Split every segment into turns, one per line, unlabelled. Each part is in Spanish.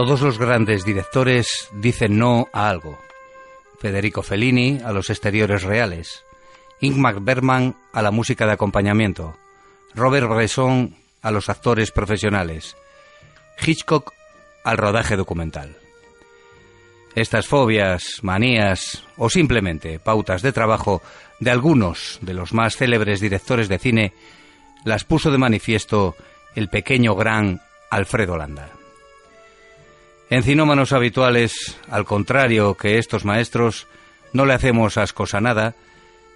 Todos los grandes directores dicen no a algo. Federico Fellini a los exteriores reales, Ingmar Bergman a la música de acompañamiento, Robert Bresson a los actores profesionales, Hitchcock al rodaje documental. Estas fobias, manías o simplemente pautas de trabajo de algunos de los más célebres directores de cine las puso de manifiesto el pequeño gran Alfredo Landa. En cinómanos habituales, al contrario que estos maestros, no le hacemos ascos a nada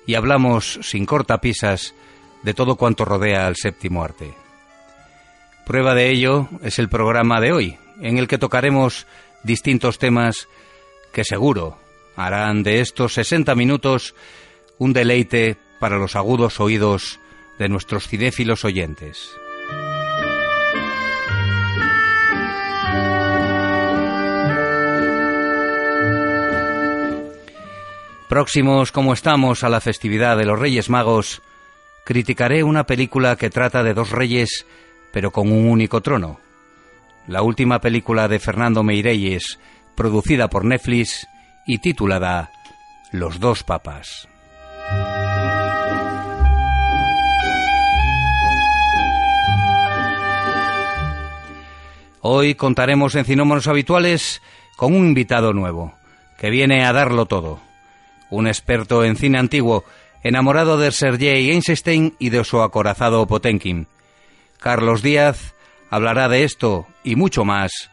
y hablamos sin cortapisas de todo cuanto rodea al séptimo arte. Prueba de ello es el programa de hoy, en el que tocaremos distintos temas que seguro harán de estos 60 minutos un deleite para los agudos oídos de nuestros cinéfilos oyentes. Próximos como estamos a la festividad de los Reyes Magos, criticaré una película que trata de dos reyes, pero con un único trono. La última película de Fernando Meirelles, producida por Netflix y titulada Los dos papas. Hoy contaremos en Cinómonos Habituales con un invitado nuevo, que viene a darlo todo un experto en cine antiguo, enamorado de Sergei Einstein y de su acorazado Potenkin. Carlos Díaz hablará de esto y mucho más,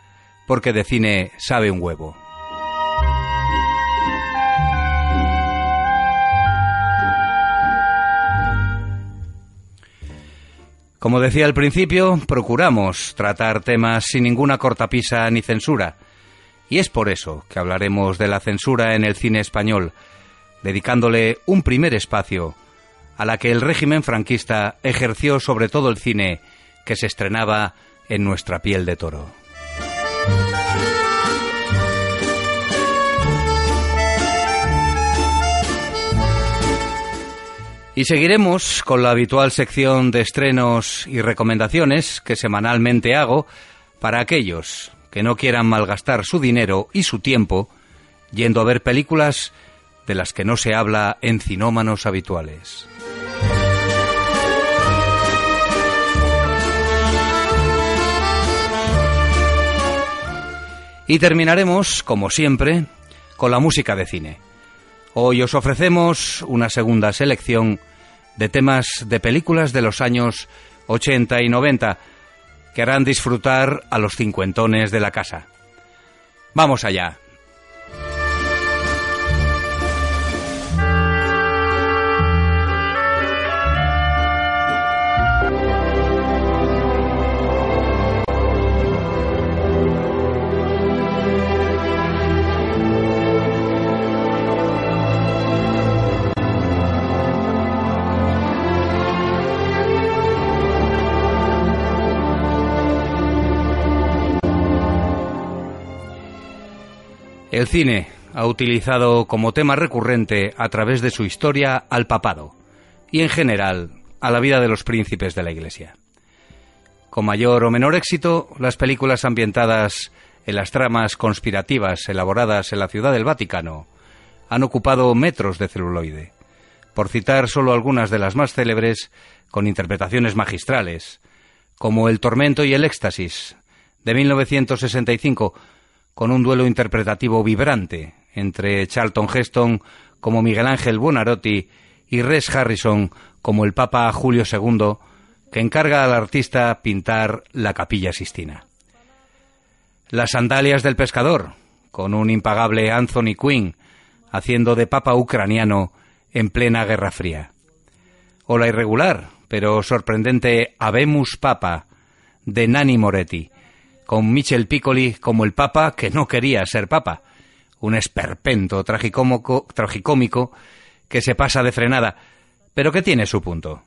porque de cine sabe un huevo. Como decía al principio, procuramos tratar temas sin ninguna cortapisa ni censura, y es por eso que hablaremos de la censura en el cine español, dedicándole un primer espacio a la que el régimen franquista ejerció sobre todo el cine que se estrenaba en nuestra piel de toro. Y seguiremos con la habitual sección de estrenos y recomendaciones que semanalmente hago para aquellos que no quieran malgastar su dinero y su tiempo yendo a ver películas de las que no se habla en cinómanos habituales. Y terminaremos, como siempre, con la música de cine. Hoy os ofrecemos una segunda selección de temas de películas de los años 80 y 90 que harán disfrutar a los cincuentones de la casa. Vamos allá. El cine ha utilizado como tema recurrente a través de su historia al papado y en general a la vida de los príncipes de la Iglesia. Con mayor o menor éxito, las películas ambientadas en las tramas conspirativas elaboradas en la ciudad del Vaticano han ocupado metros de celuloide. Por citar solo algunas de las más célebres, con interpretaciones magistrales, como El tormento y el éxtasis, de 1965, con un duelo interpretativo vibrante entre Charlton Heston como Miguel Ángel Buonarroti y Res Harrison como el Papa Julio II, que encarga al artista pintar la capilla Sistina. Las sandalias del pescador, con un impagable Anthony Quinn haciendo de Papa ucraniano en plena Guerra Fría. O la irregular, pero sorprendente Habemus Papa, de Nani Moretti, con Michel Piccoli como el Papa que no quería ser Papa, un esperpento tragicómico, que se pasa de frenada, pero que tiene su punto.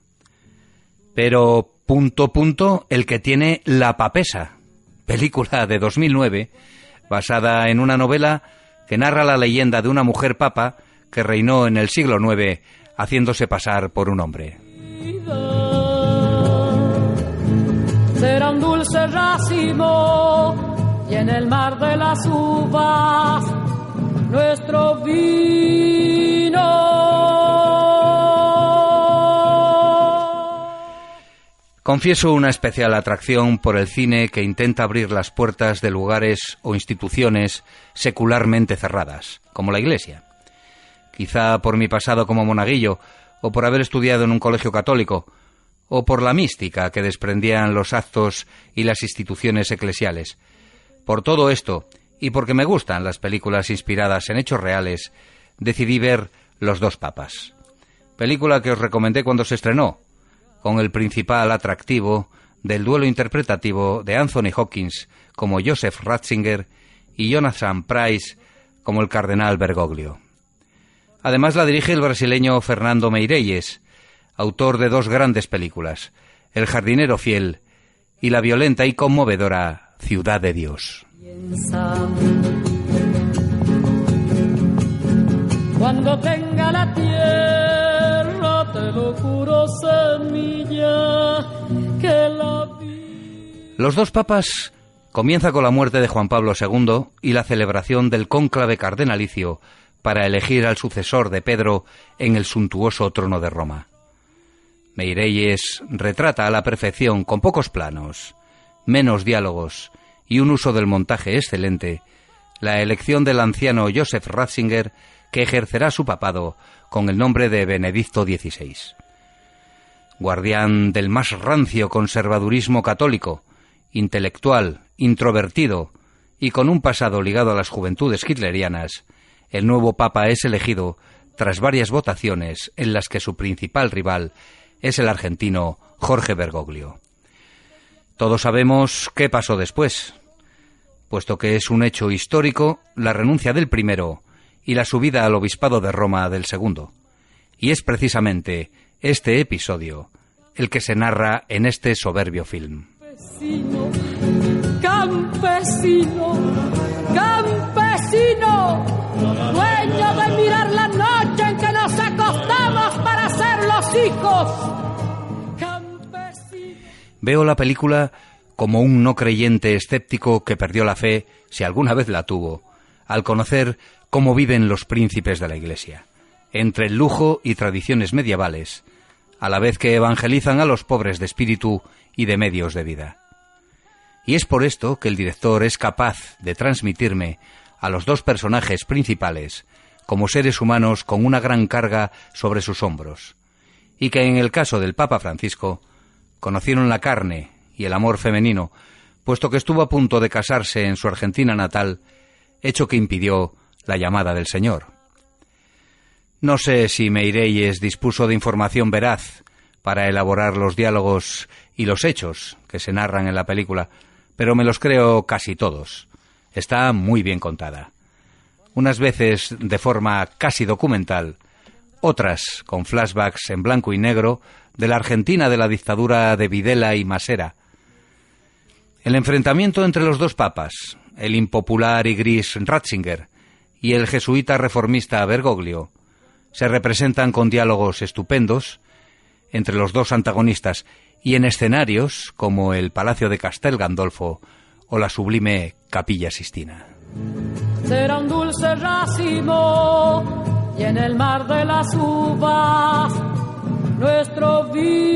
Pero punto punto el que tiene La Papesa, película de 2009 basada en una novela que narra la leyenda de una mujer papa que reinó en el siglo IX haciéndose pasar por un hombre. Será un dulce racimo
y en el mar de las uvas nuestro vino.
Confieso una especial atracción por el cine que intenta abrir las puertas de lugares o instituciones secularmente cerradas, como la Iglesia. Quizá por mi pasado como monaguillo, o por haber estudiado en un colegio católico, o por la mística que desprendían los actos y las instituciones eclesiales. Por todo esto, y porque me gustan las películas inspiradas en hechos reales, decidí ver Los dos papas. Película que os recomendé cuando se estrenó, con el principal atractivo del duelo interpretativo de Anthony Hawkins como Joseph Ratzinger y Jonathan Price como el cardenal Bergoglio. Además la dirige el brasileño Fernando Meirelles, autor de dos grandes películas, El jardinero fiel y la violenta y conmovedora Ciudad de Dios.
Cuando tenga la tierra, te lo juro, semilla, que la
Los dos papas comienza con la muerte de Juan Pablo II y la celebración del cónclave cardenalicio para elegir al sucesor de Pedro en el suntuoso trono de Roma. Meirelles retrata a la perfección, con pocos planos, menos diálogos y un uso del montaje excelente, la elección del anciano Joseph Ratzinger que ejercerá su papado con el nombre de Benedicto XVI. Guardián del más rancio conservadurismo católico, intelectual, introvertido y con un pasado ligado a las juventudes hitlerianas, el nuevo papa es elegido tras varias votaciones en las que su principal rival es el argentino Jorge Bergoglio. Todos sabemos qué pasó después, puesto que es un hecho histórico la renuncia del primero y la subida al obispado de Roma del segundo. Y es precisamente este episodio el que se narra en este soberbio film.
Campesino, campesino, campesino, dueño de mirar
Veo la película como un no creyente escéptico que perdió la fe, si alguna vez la tuvo, al conocer cómo viven los príncipes de la Iglesia, entre el lujo y tradiciones medievales, a la vez que evangelizan a los pobres de espíritu y de medios de vida. Y es por esto que el director es capaz de transmitirme a los dos personajes principales como seres humanos con una gran carga sobre sus hombros, y que en el caso del Papa Francisco conocieron la carne y el amor femenino, puesto que estuvo a punto de casarse en su Argentina natal, hecho que impidió la llamada del Señor. No sé si Meirelles dispuso de información veraz para elaborar los diálogos y los hechos que se narran en la película, pero me los creo casi todos. Está muy bien contada. Unas veces de forma casi documental, otras con flashbacks en blanco y negro de la Argentina de la dictadura de Videla y Masera, el enfrentamiento entre los dos papas, el impopular y gris Ratzinger y el jesuita reformista Bergoglio, se representan con diálogos estupendos entre los dos antagonistas y en escenarios como el Palacio de Castel Gandolfo o la sublime Capilla Sistina.
Será un dulce y en el mar de las uvas nuestro vino.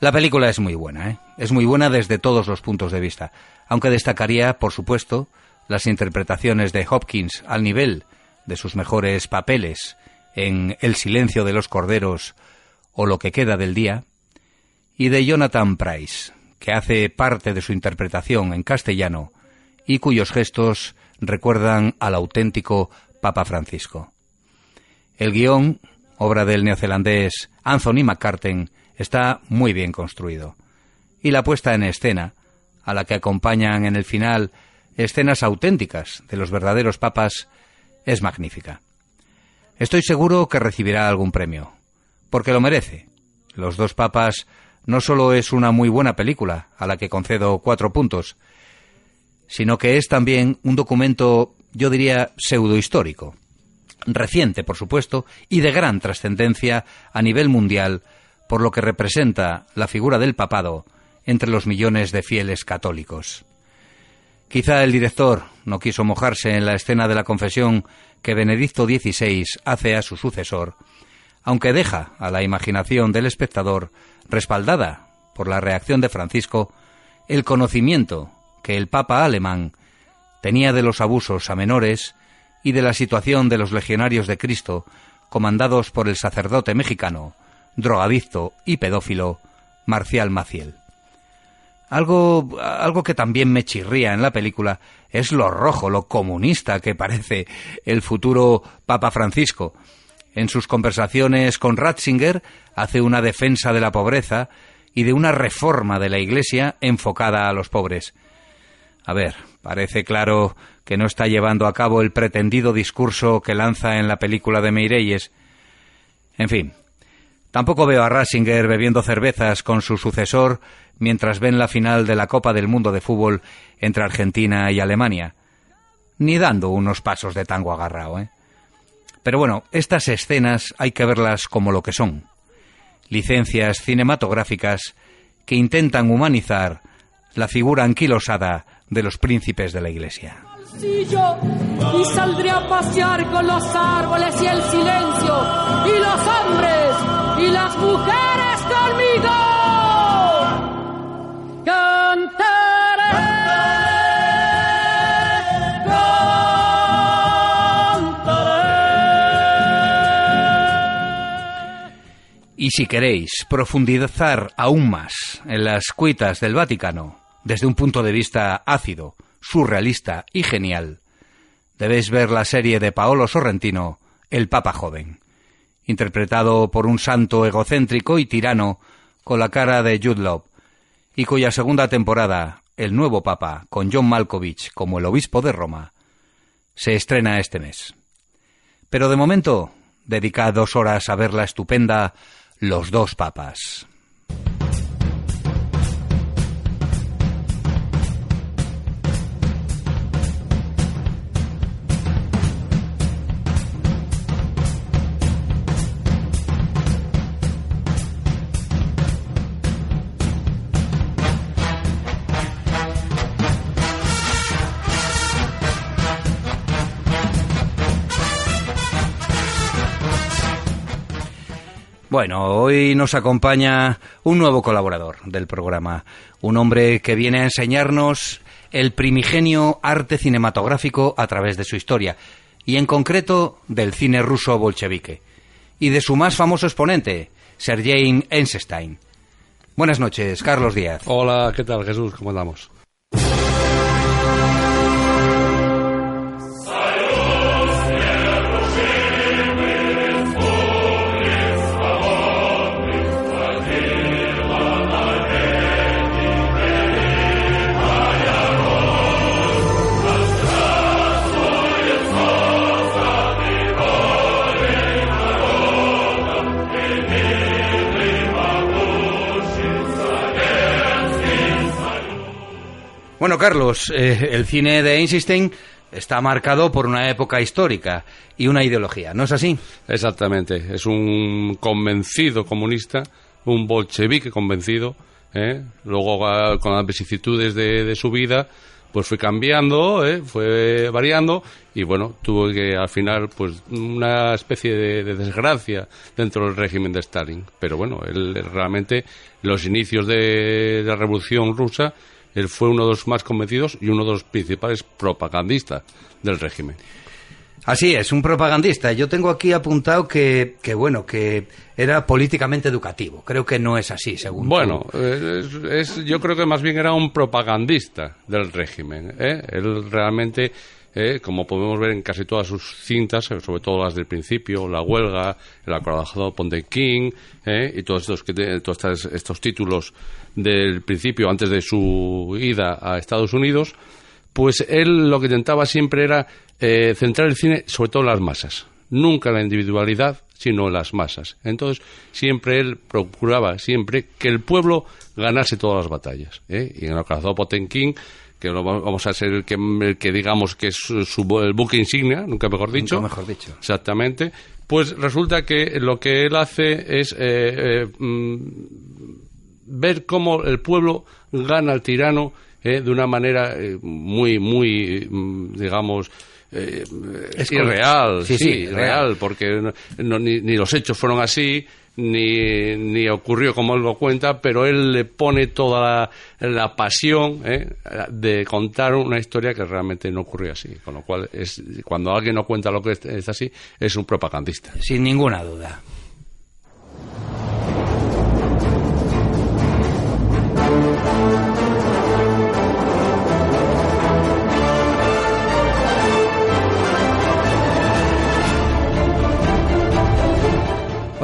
La película es muy buena, ¿eh? es muy buena desde todos los puntos de vista, aunque destacaría, por supuesto, las interpretaciones de Hopkins al nivel de sus mejores papeles en El silencio de los corderos o Lo que queda del día, y de Jonathan Price, que hace parte de su interpretación en castellano y cuyos gestos recuerdan al auténtico Papa Francisco. El guion, obra del neozelandés Anthony McCarten, está muy bien construido. Y la puesta en escena, a la que acompañan en el final escenas auténticas de los verdaderos papas, es magnífica. Estoy seguro que recibirá algún premio, porque lo merece. Los dos papas no solo es una muy buena película, a la que concedo cuatro puntos, sino que es también un documento, yo diría, pseudohistórico, reciente, por supuesto, y de gran trascendencia a nivel mundial por lo que representa la figura del papado entre los millones de fieles católicos. Quizá el director no quiso mojarse en la escena de la confesión que Benedicto XVI hace a su sucesor, aunque deja a la imaginación del espectador, respaldada por la reacción de Francisco, el conocimiento que el Papa alemán tenía de los abusos a menores y de la situación de los legionarios de Cristo, comandados por el sacerdote mexicano, drogadicto y pedófilo, Marcial Maciel. Algo, algo que también me chirría en la película es lo rojo, lo comunista que parece el futuro Papa Francisco. En sus conversaciones con Ratzinger hace una defensa de la pobreza y de una reforma de la Iglesia enfocada a los pobres. A ver, parece claro que no está llevando a cabo el pretendido discurso que lanza en la película de Meirelles. En fin, tampoco veo a Ratzinger bebiendo cervezas con su sucesor mientras ven la final de la Copa del Mundo de Fútbol entre Argentina y Alemania. Ni dando unos pasos de tango agarrado, ¿eh? Pero bueno, estas escenas hay que verlas como lo que son. Licencias cinematográficas que intentan humanizar la figura anquilosada de los príncipes de la Iglesia.
Y saldré a pasear con los árboles y el silencio, y los hombres y las mujeres conmigo.
Y si queréis profundizar aún más en las cuitas del Vaticano desde un punto de vista ácido, surrealista y genial, debéis ver la serie de Paolo Sorrentino, El Papa Joven, interpretado por un santo egocéntrico y tirano con la cara de Jude Law, y cuya segunda temporada, El nuevo Papa, con John Malkovich como el obispo de Roma, se estrena este mes. Pero de momento, dedica dos horas a ver la estupenda los dos papas. Bueno, hoy nos acompaña un nuevo colaborador del programa, un hombre que viene a enseñarnos el primigenio arte cinematográfico a través de su historia, y en concreto del cine ruso bolchevique, y de su más famoso exponente, Sergei Eisenstein. Buenas noches, Carlos Díaz.
Hola, ¿qué tal Jesús? ¿Cómo andamos?
Bueno, Carlos, eh, el cine de Einstein está marcado por una época histórica y una ideología, ¿no es así?
Exactamente, es un convencido comunista, un bolchevique convencido, ¿eh? luego ah, con las vicisitudes de, su vida, pues fue cambiando, ¿eh? fue variando y bueno, tuvo que al final pues una especie de, de, desgracia dentro del régimen de Stalin. Pero bueno, él realmente los inicios de la revolución rusa él fue uno de los más convencidos y uno de los principales propagandistas del régimen.
Así es, un propagandista. Yo tengo aquí apuntado que, que bueno, que era políticamente educativo. Creo que no es así, según.
Bueno, es, yo creo que más bien era un propagandista del régimen. ¿eh? Él realmente ¿eh? como podemos ver en casi todas sus cintas, eh, sobre todo las del principio, La Huelga, El Acordado Ponte King, ¿eh? y todos estos, todos estos títulos del principio, antes de su ida a Estados Unidos, pues él lo que intentaba siempre era centrar el cine sobre todo en las masas, nunca en la individualidad, sino en las masas. Entonces, siempre él procuraba siempre que el pueblo ganase todas las batallas. Y en el Acordado King que lo va- vamos a ser el que, el que digamos que es su, su- el buque insignia, nunca mejor dicho.
Nunca mejor dicho.
Exactamente. Pues resulta que lo que él hace es eh, eh, mm, ver cómo el pueblo gana al tirano eh, de una manera eh, muy, muy, mm, digamos, eh,
Es
irreal.
Sí,
Sí,
sí,
real,
real.
porque no- no- ni, ni los hechos fueron así, ni, ni ocurrió como él lo cuenta, pero él le pone toda la, pasión eh, de contar una historia que realmente no ocurrió así. Con lo cual, es, cuando alguien no cuenta lo que es así, es un propagandista.
Sin ninguna duda.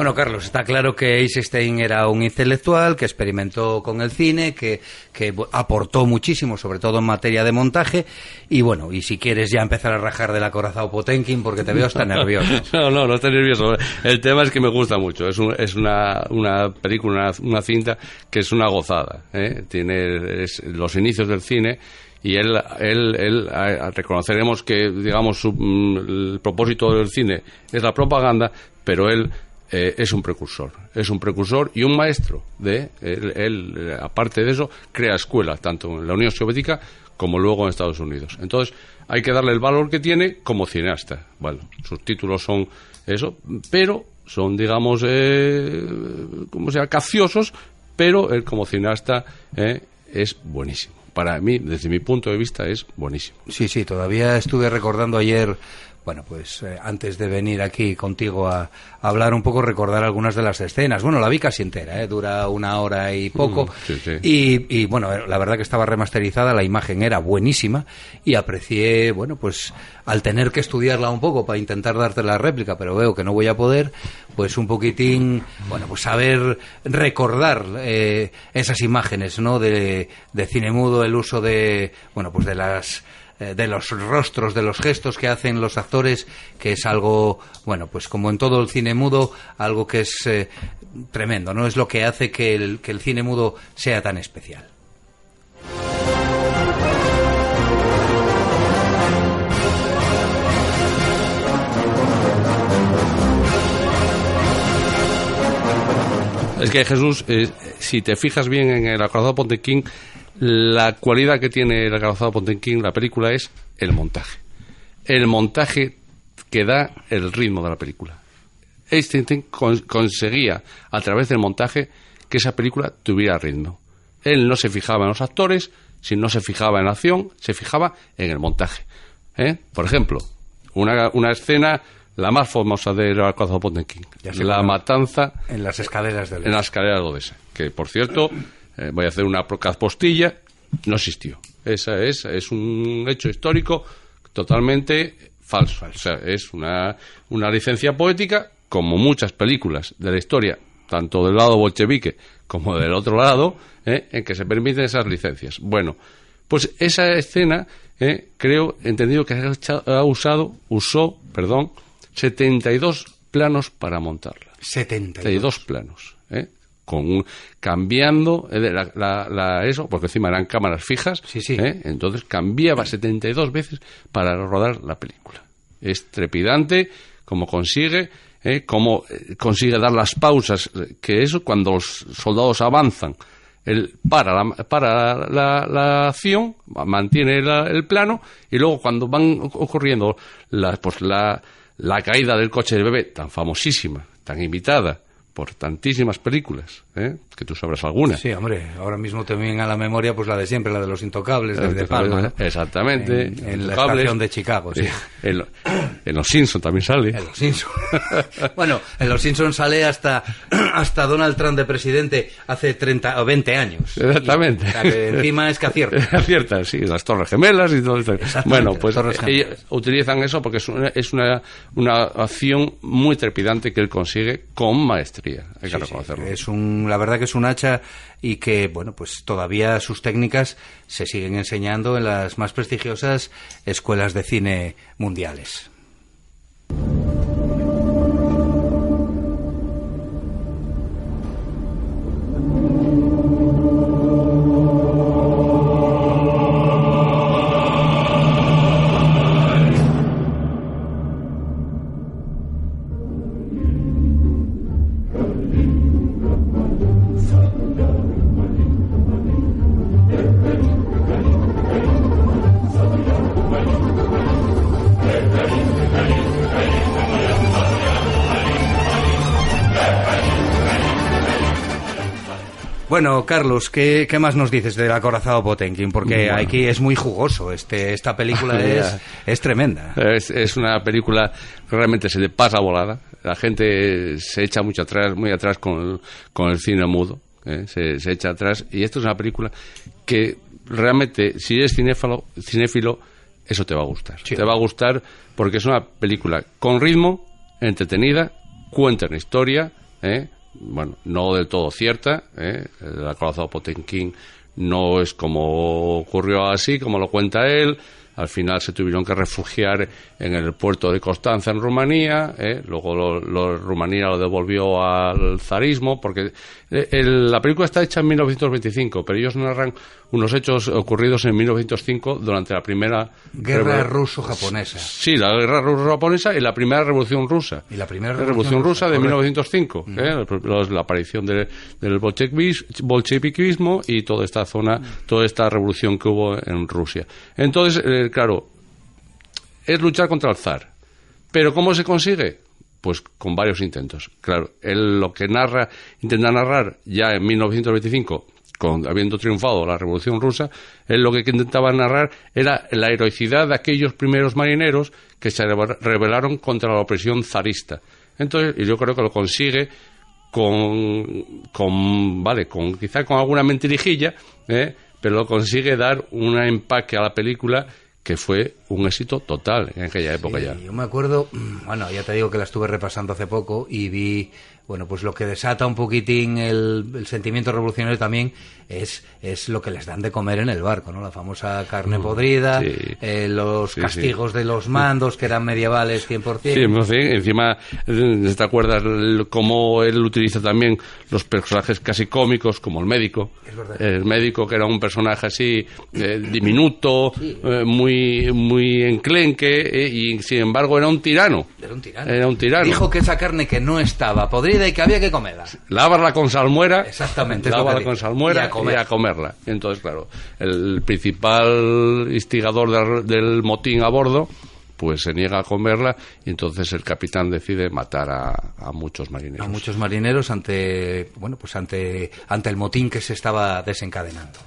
Bueno, Carlos, está claro que Eisenstein era un intelectual que experimentó con el cine, que, que aportó muchísimo, sobre todo en materia de montaje. Y bueno, y si quieres ya empezar a rajar del acorazado Potenkin, porque te veo hasta nervioso.
No, no, no estoy nervioso. El tema es que me gusta mucho. Es, un- es una, una película, una, una cinta que es una gozada. ¿eh? Tiene es los inicios del cine y él, él, él a- a- reconoceremos que, digamos, su- mm, el propósito del cine es la propaganda, pero él eh, es un precursor. Es un precursor y un maestro de. Él, eh, aparte de eso, crea escuelas, tanto en la Unión Soviética como luego en Estados Unidos. Entonces, hay que darle el valor que tiene como cineasta. Bueno, sus títulos son eso, pero son, digamos, eh, como sea, caciosos, pero él como cineasta eh, es buenísimo. Para mí, desde mi punto de vista, es buenísimo.
Sí, sí, todavía estuve recordando ayer, bueno, pues eh, antes de venir aquí contigo a, a hablar un poco, recordar algunas de las escenas. Bueno, la vi casi entera, ¿eh? dura una hora y poco.
Mm, sí, sí.
Y, y, bueno, eh, la verdad que estaba remasterizada, la imagen era buenísima y aprecié, bueno, pues al tener que estudiarla un poco para intentar darte la réplica, pero veo que no voy a poder, pues un poquitín, bueno, pues saber recordar eh, esas imágenes, ¿no? De, de cine mudo, el uso de, bueno, pues de las eh, de los rostros, de los gestos que hacen los actores, que es algo, bueno, pues como en todo el cine mudo, algo que es eh, tremendo, ¿no? Es lo que hace que el, que el cine mudo sea tan especial.
Es que Jesús, eh, si te fijas bien en el acorazado Pontequín, la cualidad que tiene el acorazado Pontequín, la película, es el montaje. El montaje que da el ritmo de la película. Einstein con- conseguía, a través del montaje, que esa película tuviera ritmo. Él no se fijaba en los actores, si no se fijaba en la acción, se fijaba en el montaje. ¿Eh? Por ejemplo, una, una escena, la más famosa Pontequín,
Ya sé
la matanza
En las escaleras del
en la escalera de Odessa, que por cierto, eh, voy a hacer una postilla, no existió. Esa es, es un hecho histórico totalmente falso. O sea, es una, una licencia poética, como muchas películas de la historia, tanto del lado bolchevique como del otro lado, eh, en que se permiten esas licencias. Bueno, pues esa escena, eh, creo, entendido que ha usado, usó, perdón, 72 planos para montarla.
72.
32 planos, ¿eh? Con un- cambiando eh, la, la- la- eso, porque encima eran cámaras fijas,
Sí, sí.
¿eh? entonces cambiaba 72 veces para rodar la película. Es trepidante como consigue, ¿eh? cómo eh, consigue dar las pausas, eh, que eso cuando los soldados avanzan, él para la, para la, la acción, mantiene la- el plano, y luego cuando van ocurriendo la, pues la, la caída del coche del bebé, tan famosísima, tan imitada por tantísimas películas, ¿eh? que tú sabrás algunas.
Sí, hombre, ahora mismo te viene a la memoria pues la de siempre, la de los intocables de, de Palma. ¿no?
Exactamente.
En, en la estación de Chicago, sí.
En, lo- en Los Simpson también sale.
En los Simpsons. bueno, en los Simpsons sale hasta, hasta Donald Trump de presidente hace 30 o 20 años.
Exactamente.
Y, o sea, que encima es que acierta.
Acierta, sí, las Torres Gemelas y todo esto. Bueno, pues ellos utilizan eso porque es una, es una, una acción muy trepidante que él consigue con maestría. Hay que
Sí, sí,
reconocerlo.
es un, la verdad que es un hacha y que, bueno, pues todavía sus técnicas se siguen enseñando en las más prestigiosas escuelas de cine mundiales. Bueno, Carlos, ¿qué, qué más nos dices del acorazado Potemkin? Porque
Bueno.
aquí es muy jugoso. Este, esta película es, es tremenda.
Es, es una película que realmente se le pasa volada. La gente se echa mucho atrás, muy atrás con, con el cine mudo. ¿eh? Se, se echa atrás. Y esto es una película que realmente, si eres cinéfalo, cinéfilo, eso te va a gustar.
Sí.
Te va a gustar porque es una película con ritmo, entretenida, cuenta una historia, ¿eh? Bueno, no del todo cierta. ¿eh? El acorazado Potemkin no es como ocurrió así, como lo cuenta él. Al final se tuvieron que refugiar en el puerto de Constanza, en Rumanía. ¿eh? Luego lo- lo- Rumanía lo devolvió al zarismo, porque el- la película está hecha en 1925, pero ellos narran unos hechos ocurridos en 1905 durante la primera
Guerra ruso-japonesa.
Sí, la guerra ruso-japonesa y la primera revolución rusa.
Y la primera
La revolución rusa, de
correcto.
1905, ¿eh? Los- la aparición de- del bolcheviquismo y toda esta zona, toda esta revolución que hubo en Rusia. Entonces, eh, claro, es luchar contra el zar. Pero ¿cómo se consigue? Pues con varios intentos. Claro, él lo que narra, intenta narrar ya en 1925, con, habiendo triunfado la Revolución Rusa, él lo que intentaba narrar era la heroicidad de aquellos primeros marineros que se rebe- rebelaron contra la opresión zarista. Entonces, y yo creo que lo consigue con, con vale, con quizá con alguna mentirijilla, ¿eh? pero lo consigue dar un empaque a la película que fue un éxito total en aquella época ya.
Yo me acuerdo, bueno, ya te digo que la estuve repasando hace poco y vi, bueno, pues lo que desata un poquitín el, el sentimiento revolucionario también es, es lo que les dan de comer en el barco, ¿no? La famosa carne podrida,
Mm, sí.
eh, los
Sí,
castigos de los mandos que eran medievales 100%.
Sí, no sé, encima, eh, ¿te acuerdas cómo él utiliza también los personajes casi cómicos, como el médico?
Es verdad.
El médico, que era un personaje así, eh, diminuto, eh, muy, muy enclenque, y sin embargo era un tirano.
Era un tirano.
Era un tirano.
Dijo que esa carne que no estaba podrida y que había que comerla.
Lávarla con salmuera.
Exactamente,
Lávarla con salmuera
comer.
y a comerla. Entonces, claro, el principal instigador del, del motín a bordo, pues se niega a comerla y entonces el capitán decide matar a, a muchos marineros.
A muchos marineros ante, bueno, pues ante, ante el motín que se estaba desencadenando.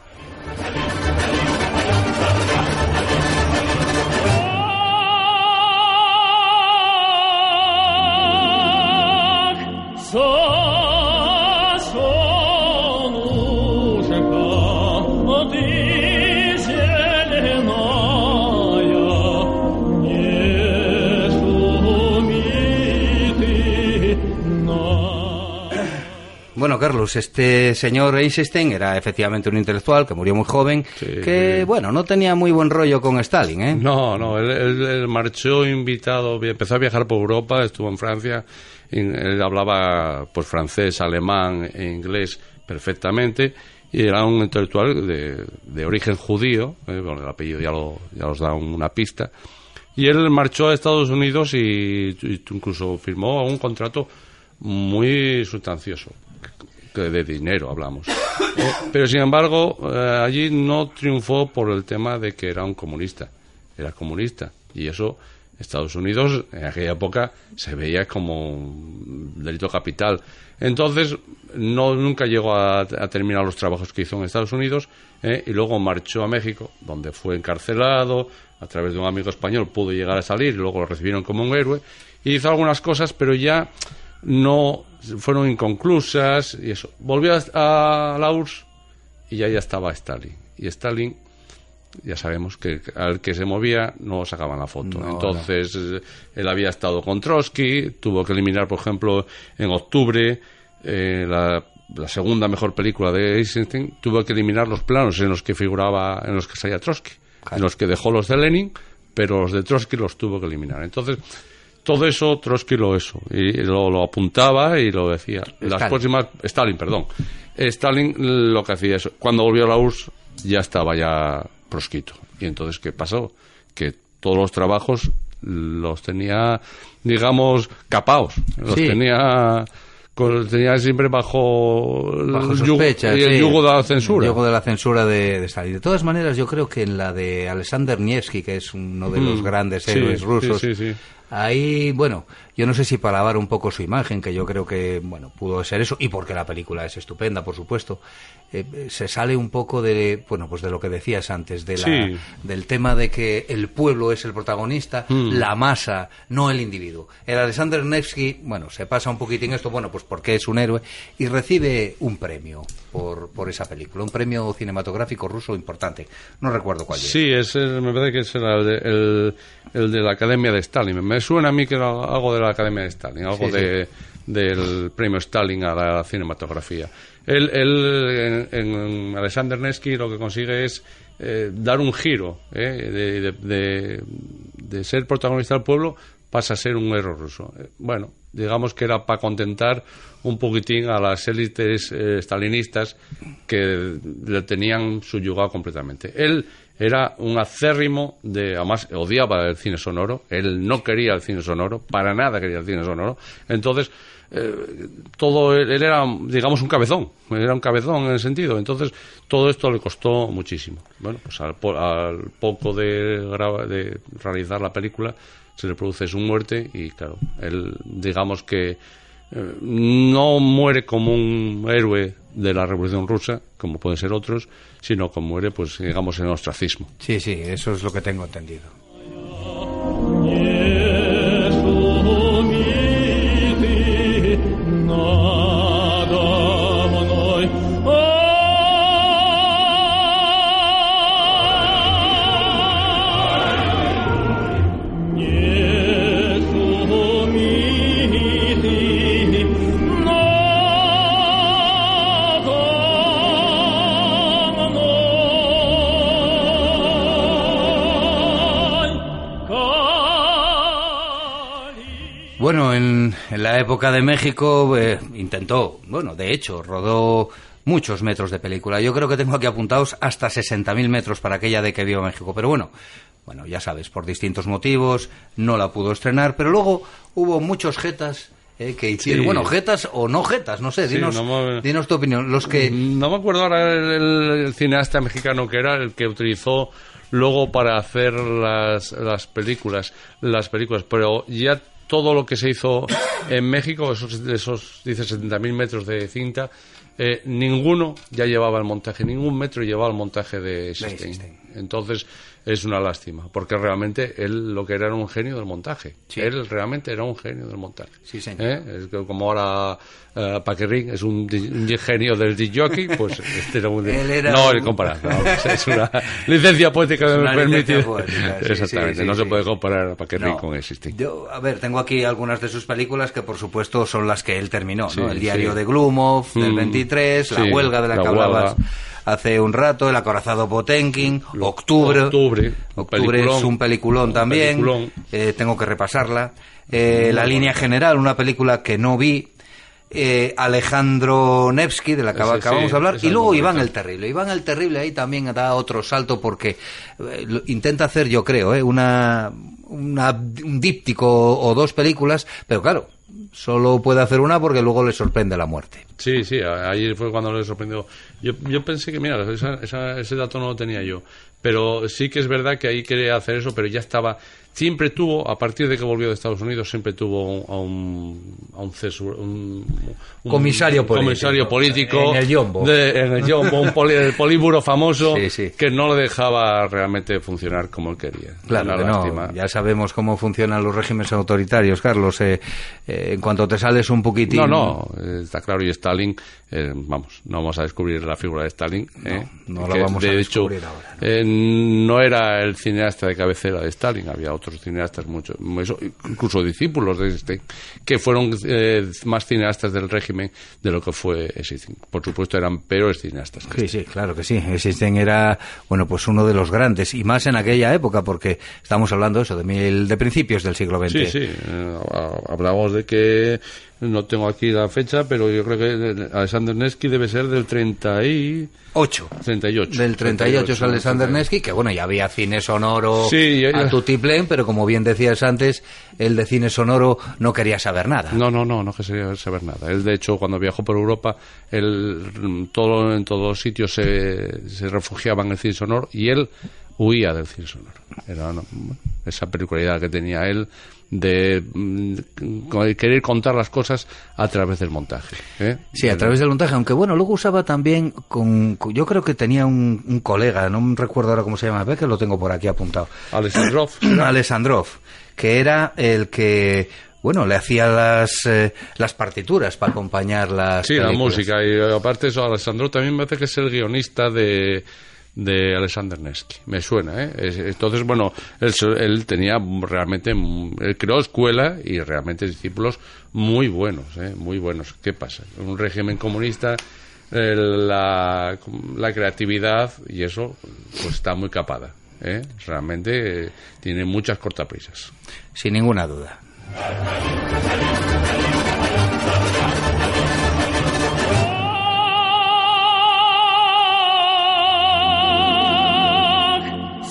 Bueno, Carlos, este señor Eisenstein era efectivamente un intelectual que murió muy joven,
Sí,
que, bueno, no tenía muy buen rollo con Stalin, ¿eh?
No, no, él, él- él marchó invitado, vi- empezó a viajar por Europa, estuvo en Francia, él hablaba pues francés, alemán e inglés perfectamente y era un intelectual de, de origen judío, eh, bueno, el apellido ya, lo, ya os da una pista, y él marchó a Estados Unidos y, y incluso firmó un contrato muy sustancioso, de dinero hablamos. Eh, pero sin embargo, eh, allí no triunfó por el tema de que era un comunista, era comunista, y eso Estados Unidos en aquella época se veía como un delito capital. Entonces, no nunca llegó a, terminar los trabajos que hizo en Estados Unidos eh, y luego marchó a México, donde fue encarcelado. A través de un amigo español pudo llegar a salir luego lo recibieron como un héroe. Y hizo algunas cosas, pero ya no fueron inconclusas y eso. Volvió a, a la URSS y ya ya estaba Stalin. Y Stalin ya sabemos que al que se movía no sacaban la foto.
No,
Entonces, él había estado con Trotsky, tuvo que eliminar, por ejemplo, en octubre eh, la, la segunda mejor película de Eisenstein, tuvo que eliminar los planos en los que figuraba, en los que salía Trotsky, en los que dejó los de Lenin, pero los de Trotsky los tuvo que eliminar. Entonces, todo eso Trotsky lo eso y lo, lo apuntaba y lo decía. Las
Stalin.
próximas Stalin, perdón. Stalin lo que hacía eso. Cuando volvió a la URSS ya estaba ya proscrito. Y entonces qué pasó? Que todos los trabajos los tenía, digamos, capaos. Los
Sí.
tenía tenía siempre bajo,
Bajo
yugo-
sospecha,
y el yugo de la censura.
El yugo de la censura de, de Stalin. De todas maneras, yo creo que en la de Alexander Nevsky, que es uno de los
Mm,
grandes
sí,
héroes
sí,
rusos,
sí, sí.
Ahí, bueno, yo no sé si para lavar un poco su imagen, que yo creo que, bueno, pudo ser eso, y porque la película es estupenda, por supuesto, eh, se sale un poco de, bueno, pues de lo que decías antes, de la,
Sí.
del tema de que el pueblo es el protagonista,
Mm.
la masa, no el individuo. El Alexander Nevsky, bueno, se pasa un poquitín esto, bueno, pues porque es un héroe, y recibe un premio por, por esa película, un premio cinematográfico ruso importante. No recuerdo cuál es.
Sí, es me parece que es el de, el- el de la Academia de Stalin. Me suena a mí que era algo de la Academia de Stalin, algo
Sí, sí.
de, del premio Stalin a la cinematografía. Él, él, en, en Alexander Nevsky lo que consigue es eh, dar un giro eh, de, de- de- de ser protagonista del pueblo pasa a ser un héroe ruso. Eh, Bueno, digamos que era para contentar un poquitín a las élites eh, stalinistas que le tenían subyugado completamente. Él era un acérrimo de, además odiaba el cine sonoro, él no quería el cine sonoro, para nada quería el cine sonoro, entonces eh, todo él, él era, digamos, un cabezón, era un cabezón en el sentido, entonces todo esto le costó muchísimo. Bueno, pues al, al poco de, de realizar la película se le produce su muerte y claro, él digamos que no muere como un héroe de la Revolución Rusa, como pueden ser otros, sino como muere, pues digamos, en ostracismo.
Sí, sí, eso es lo que tengo entendido. En, la época de México eh, intentó, bueno, de hecho, rodó muchos metros de película. Yo creo que tengo aquí apuntados hasta 60.000 metros para aquella de que vio México. Pero bueno, bueno, ya sabes, por distintos motivos no la pudo estrenar. Pero luego hubo muchos jetas eh, que hicieron,
Sí.
bueno, jetas o no jetas, no sé,
Sí,
dinos,
no me-
dinos tu opinión. Los que
No me acuerdo ahora el- el cineasta mexicano que era el que utilizó luego para hacer las, las películas, las películas, pero ya todo lo que se hizo en México, esos, esos dice 70.000 metros de cinta, eh, ninguno ya llevaba el montaje, ningún metro llevaba el montaje de. Entonces es una lástima, porque realmente él lo que era era un genio del montaje.
Sí.
Él realmente era un genio del montaje.
Sí, señor.
¿Eh? Es que como ahora uh, Paquerrín es un, genio del jockey, pues este era un...
Él era
no,
un-
el comparar. no, es una licencia poética que me permite.
sí,
Exactamente,
sí,
no se puede comparar a Paquerrín
No.
con Existing.
Yo, a ver, tengo aquí algunas de sus películas que por supuesto son las que él terminó, ¿no? El diario de Glumov, del
Mm,
23, La
sí,
huelga de la,
La
que hablabas
huelga.
Hace un rato, El acorazado Potenkin, Octubre.
Octubre,
Octubre es un peliculón también.
Peliculón.
Eh, tengo que repasarla. Eh, la línea general, una película que no vi. Eh, Alejandro Nevsky, de la que acabamos
sí,
de hablar, y luego Iván el Terrible. Iván el Terrible ahí también da otro salto porque eh, lo- intenta hacer, yo creo, eh, una, una- un díptico o dos películas, pero claro, solo puede hacer una porque luego le sorprende la muerte.
Sí, sí, ahí fue cuando le sorprendió. Yo, yo pensé que, mira, esa- esa- ese dato no lo tenía yo. Pero sí que es verdad que ahí quería hacer eso, pero ya estaba. Siempre tuvo, a partir de que volvió de Estados Unidos, siempre tuvo a un, a un, cesur- un- un-
Comisario político.
comisario político
En el Yombo.
de- en el Yombo, un poli- el políburo famoso
Sí, sí.
que no le dejaba realmente funcionar como él quería.
Claro que no, ya sabemos cómo funcionan los regímenes autoritarios, Carlos. eh, eh, en cuanto te sales un poquitín...
No, no, eh, está claro. Y Stalin, eh, vamos, no vamos a descubrir la figura de Stalin.
no la vamos a
de
descubrir
hecho,
ahora, ¿no?
no era el cineasta de cabecera de Stalin, había otros cineastas, mucho, eso, incluso discípulos de Eisenstein, que fueron eh, más cineastas del régimen de lo que fue Eisenstein. Por supuesto, eran peores cineastas.
Sí, sí, claro que sí. Eisenstein era, bueno, pues uno de los grandes, y más en aquella época, porque estamos hablando eso, de, mil, de principios del siglo XX.
Sí, sí. eh, hablamos de que no tengo aquí la fecha, pero yo creo que Alexander Nevsky debe ser del 30 y
8.
38.
Del 38 es Alexander Nevsky, que bueno, ya había cine sonoro
Sí, ya- ya.
a tutiplén, pero como bien decías antes, el de cine sonoro no quería saber nada.
No, no, no, no quería saber nada. Él, de hecho, cuando viajó por Europa, él, mm, todo, en todos los sitios se, se refugiaba en el cine sonoro y él huía del cine sonoro. Era esa peculiaridad que tenía él de mm, querer contar las cosas a través del montaje. ¿eh?
Sí, a través del montaje, aunque bueno, luego usaba también con, yo creo que tenía un, un colega, no me recuerdo ahora cómo se llama, ve que lo tengo por aquí apuntado.
Alessandrov.
Alessandrov, que era el que bueno, le hacía las eh, las partituras para acompañar las
Sí, la música. Y aparte eso, Alessandro también me parece que es el guionista de, de Alexander Nevsky. Me suena, ¿eh? Es- Entonces, bueno, él, él tenía realmente... mm, Él creó escuela y realmente discípulos muy buenos, ¿eh? Muy buenos. ¿Qué pasa? Un régimen comunista... eh, La, la creatividad y eso pues está muy capada ¿eh? realmente eh, tiene muchas cortaprisas
Sin ninguna duda.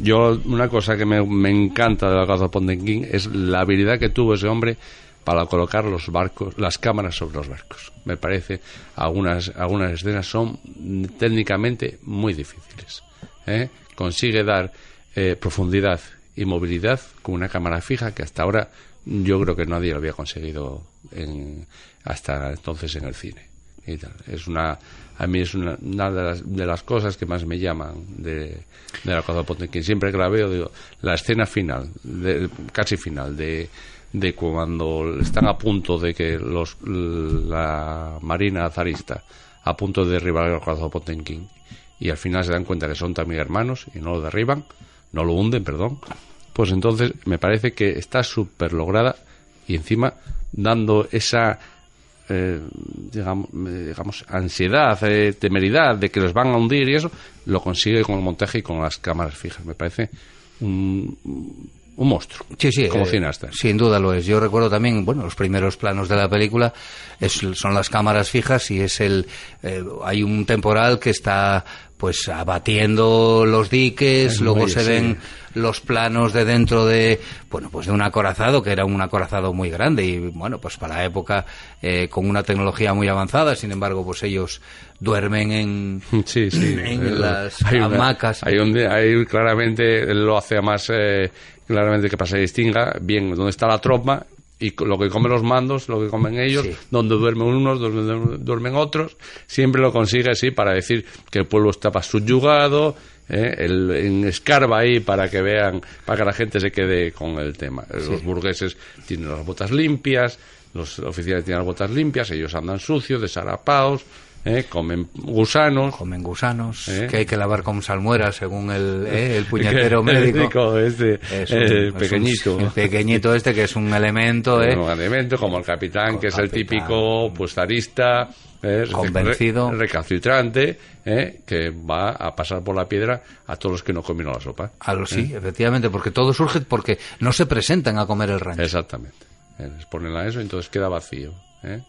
yo una cosa que me, me encanta de de Pontenkin es la habilidad que tuvo ese hombre para colocar los barcos, las cámaras sobre los barcos. Me parece algunas algunas escenas son técnicamente muy difíciles. ¿eh? Consigue dar eh, profundidad y movilidad con una cámara fija que hasta ahora yo creo que nadie lo había conseguido en- hasta entonces en el cine y tal. Es una, a mí es una, una de, las, de las cosas que más me llaman de, de la cosa Potemkin. Siempre que la veo, digo, la escena final, casi final, de, cuando están a punto de que los, la marina zarista a punto de derribar el corazón Potemkin y al final se dan cuenta que son también hermanos y no lo derriban, no lo hunden, perdón, pues entonces me parece que está súper lograda y encima dando esa eh, digamos, eh, digamos, ansiedad, eh, temeridad de que los van a hundir y eso, lo consigue con el montaje y con las cámaras fijas. Me parece un, un monstruo
Sí, sí.
como
eh,
cineasta.
Sin duda lo es. Yo recuerdo también, bueno, los primeros planos de la película es- son las cámaras fijas y es el. eh, hay un temporal que está, pues, abatiendo los diques, luego se
sí.
ven los planos de dentro de, bueno, pues de un acorazado, que era un acorazado muy grande y, bueno, pues para la época, eh, con una tecnología muy avanzada, sin embargo, pues ellos duermen en.
Sí, sí.
en las
hay una-
hamacas.
Hay, un- hay claramente, lo hace más eh, claramente que para se distinga bien dónde está la tropa y lo que comen los mandos, lo que comen ellos,
Sí.
donde duermen unos, donde duermen otros, siempre lo consigue así para decir que el pueblo está subyugado, eh, el, en escarba ahí para que vean, para que la gente se quede con el tema. Eh, Los burgueses tienen las botas limpias, los oficiales tienen las botas limpias, ellos andan sucios, desarapados, eh, comen gusanos.
Comen gusanos,
¿Eh?
que hay que lavar con salmuera según el, eh, el puñetero
El
médico.
médico este,
Es un-
el
es un-
pequeñito.
el pequeñito este que es un elemento, ¿eh?
Un elemento como el capitán, que es el típico zarista, eh,
Convencido.
re- recalcitrante, eh, que va a pasar por la piedra a todos los que no comieron la sopa.
A lo sí, efectivamente, porque todo surge porque no se presentan a comer el rancho.
Exactamente. Eh, Les ponen a eso y entonces queda vacío. ¿eh?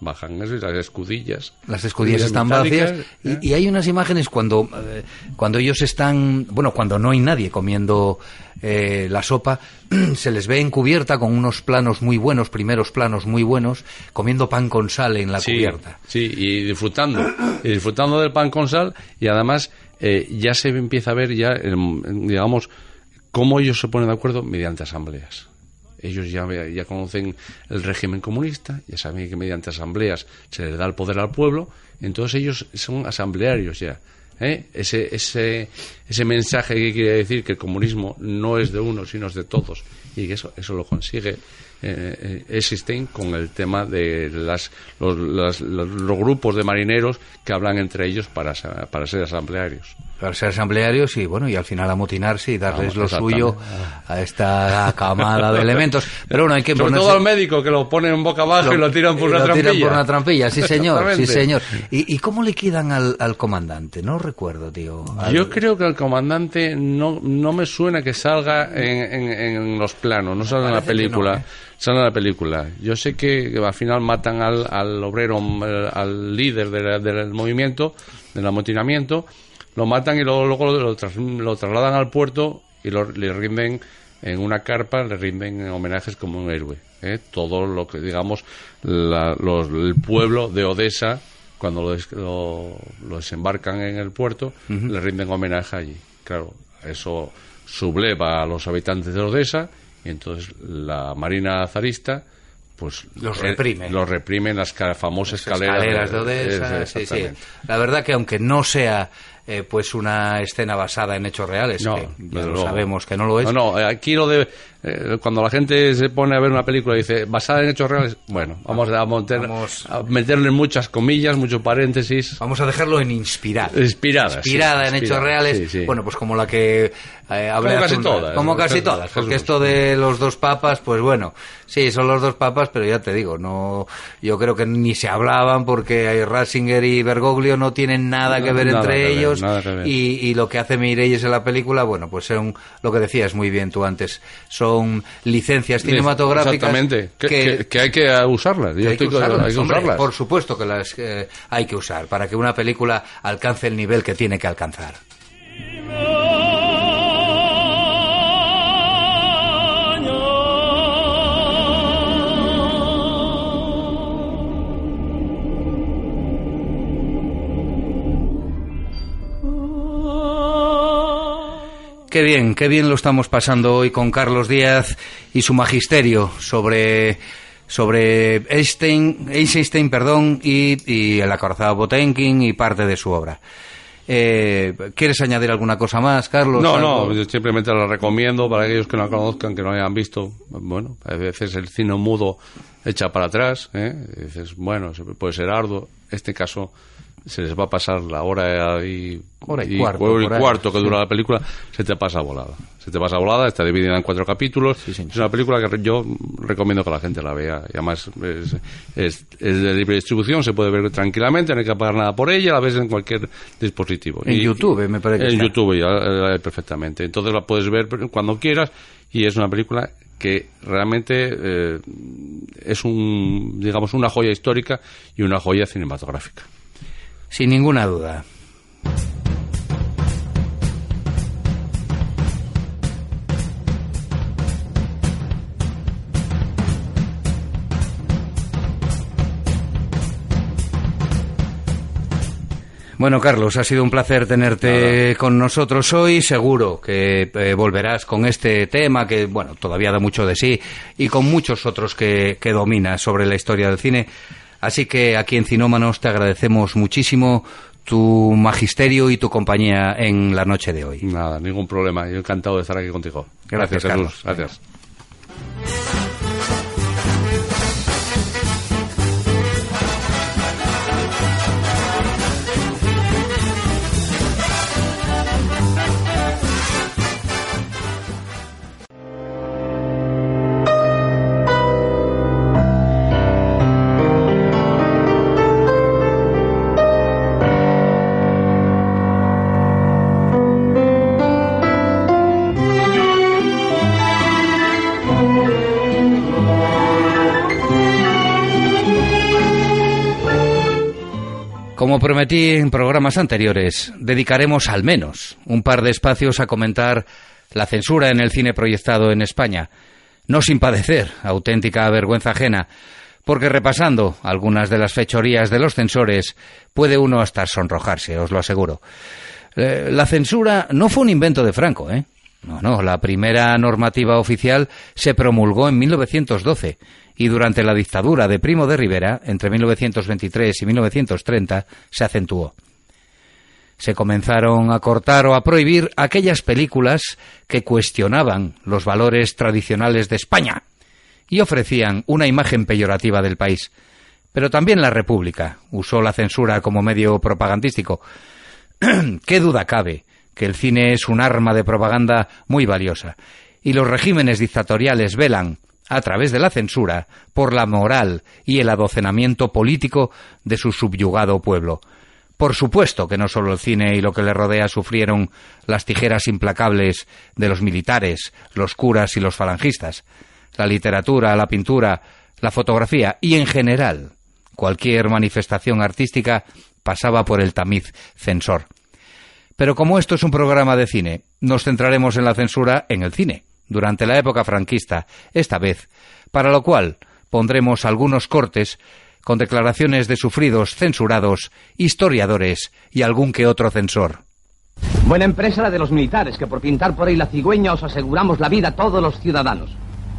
Bajan eso y las escudillas.
Las escudillas están vacías
¿eh?
y, y hay unas imágenes cuando, eh, cuando ellos están, bueno, cuando no hay nadie comiendo eh, la sopa, se les ve encubierta con unos planos muy buenos, primeros planos muy buenos, comiendo pan con sal en la
sí,
cubierta.
Sí, y disfrutando, y disfrutando del pan con sal y además eh, ya se empieza a ver ya, em, digamos, cómo ellos se ponen de acuerdo mediante asambleas. Ellos ya, ya conocen el régimen comunista, ya saben que mediante asambleas se les da el poder al pueblo, entonces ellos son asamblearios ya. ¿eh? Ese, ese, ese mensaje que quiere decir que el comunismo no es de uno, sino es de todos, y que eso, eso lo consigue eh, existen con el tema de las, los, las- los- grupos de marineros que hablan entre ellos para, para ser asamblearios.
Para ser asamblearios y bueno, y al final amotinarse y darles
Vamos,
lo suyo a esta camada de elementos. Pero bueno, hay que
Sobre
ponerse...
todo al médico que lo ponen boca abajo y lo tiran por
y
una
lo tiran
trampilla.
por una trampilla, sí señor, sí señor. ¿Y, y cómo le quedan al, al comandante? No recuerdo, tío. Al-
Yo creo que el comandante no, no me suena que salga en, en- en los planos, no sale en la película.
no, ¿eh?
Sale en la película. Yo sé que, que al final matan al, al obrero, eh, al líder de la- del movimiento, del amotinamiento, lo matan y luego, luego lo, tras- lo trasladan al puerto y lo- le rinden en una carpa, le rinden homenajes como un héroe. ¿eh? Todo lo que, digamos, la- los- el pueblo de Odessa cuando lo, des- lo- desembarcan en el puerto, le rinden homenaje allí. Claro, eso subleva a los habitantes de Odessa y entonces la Marina zarista pues
Los
eh,
reprime.
los reprime en las famosas escaleras,
escaleras de Odessa,
es-
sí. La verdad que aunque no sea eh, pues una escena basada en hechos reales,
No,
que ya lo sabemos que no lo es,
No, no, eh, aquí lo de. eh, cuando la gente se pone a ver una película y dice basada en hechos reales, bueno, vamos a, monter-
Vamos.
a meterle muchas comillas, muchos paréntesis.
vamos a dejarlo en inspirada.
Inspirada. sí,
Inspirada en hechos reales,
sí, sí.
bueno, pues como la que eh, hablé
Como casi
un-
todas,
Como casi todas, porque esto de los dos papas, pues bueno, sí, son los dos papas, pero ya te digo, no, yo creo que ni se hablaban porque Ratzinger y Bergoglio no tienen nada que ver entre ellos
ver.
y, y lo que hace Mireyes en la película, bueno, pues son lo que decías muy bien tú antes, son licencias cinematográficas
Exactamente, que, que- que hay que usarlas. Yo
que
estoy con-
usarlas,
hay que
hombre,
usarlas.
Por supuesto que las eh, hay que usar para que una película alcance el nivel que tiene que alcanzar. Qué bien, qué bien lo estamos pasando hoy con Carlos Díaz y su magisterio sobre sobre Einstein, Eisenstein, perdón, y, y el acorazado Potemkin y parte de su obra. Eh, ¿Quieres añadir alguna cosa más, Carlos?
No,
Algo-
no, yo simplemente la recomiendo para aquellos que no la conozcan, que no hayan visto. Bueno, a veces el cine mudo echa para atrás, ¿eh? Dices, bueno, puede ser arduo. Este caso se les va a pasar la hora y,
Hora y cuarto,
cuarto que
sí.
dura la película, se te pasa volada. Se te pasa volada, está dividida en cuatro capítulos. es una película que yo recomiendo que la gente la vea. Y además es, es- es de libre distribución, se puede ver tranquilamente, no hay que pagar nada por ella, la ves en cualquier dispositivo.
En YouTube, me parece
En
está.
YouTube, ya, la ves perfectamente. Entonces la puedes ver cuando quieras y es una película que realmente eh, es un digamos una joya histórica y una joya cinematográfica.
Sin ninguna duda. Bueno, Carlos, ha sido un placer tenerte con nosotros hoy. Seguro que eh, volverás con este tema que, bueno, todavía da mucho de sí y con muchos otros que, que dominas sobre la historia del cine. Así que aquí en Cinómanos te agradecemos muchísimo tu magisterio y tu compañía en la noche de hoy.
Nada, ningún problema. Yo encantado de estar aquí contigo.
Gracias,
Jesús.
Carlos.
Gracias.
Como prometí en programas anteriores, dedicaremos al menos un par de espacios a comentar la censura en el cine proyectado en España, no sin padecer auténtica vergüenza ajena, porque repasando algunas de las fechorías de los censores puede uno hasta sonrojarse, os lo aseguro. Eh, la censura no fue un invento de Franco, ¿eh? No, no, la primera normativa oficial se promulgó en 1912 y durante la dictadura de Primo de Rivera, entre 1923 y 1930, se acentuó. Se comenzaron a cortar o a prohibir aquellas películas que cuestionaban los valores tradicionales de España y ofrecían una imagen peyorativa del país. Pero también la República usó la censura como medio propagandístico. ¿Qué duda cabe que el cine es un arma de propaganda muy valiosa? Y los regímenes dictatoriales velan, a través de la censura, por la moral y el adocenamiento político de su subyugado pueblo. Por supuesto que no solo el cine y lo que le rodea sufrieron las tijeras implacables de los militares, los curas y los falangistas. La literatura, la pintura, la fotografía y en general cualquier manifestación artística pasaba por el tamiz censor. Pero como esto es un programa de cine, nos centraremos en la censura en el cine, durante la época franquista, esta vez, para lo cual pondremos algunos cortes con declaraciones de sufridos censurados, historiadores y algún que otro censor.
Buena empresa la de los militares, que por pintar por ahí la cigüeña os aseguramos la vida a todos los ciudadanos.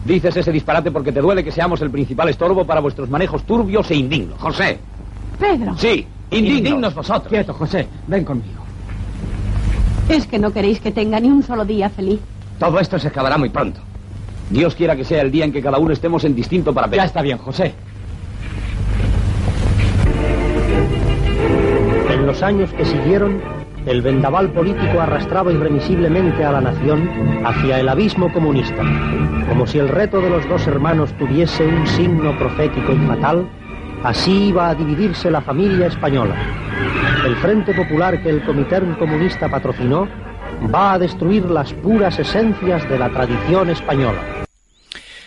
Dices ese disparate porque te duele que seamos el principal estorbo para vuestros manejos turbios e indignos.
José.
Pedro.
Sí, indignos.
Indignos vosotros.
Quieto, José, ven conmigo.
Es que no queréis que tenga ni un solo día feliz.
Todo esto se acabará muy pronto.
Dios quiera que sea el día en que cada uno estemos en distinto para
Ya está bien, José.
En los años que siguieron, el vendaval político arrastraba irremisiblemente a la nación hacia el abismo comunista. Como si el reto de los dos hermanos tuviese un signo profético y fatal, así iba a dividirse la familia española. El Frente Popular que el Comité Comunista patrocinó va a destruir las puras esencias de la tradición española.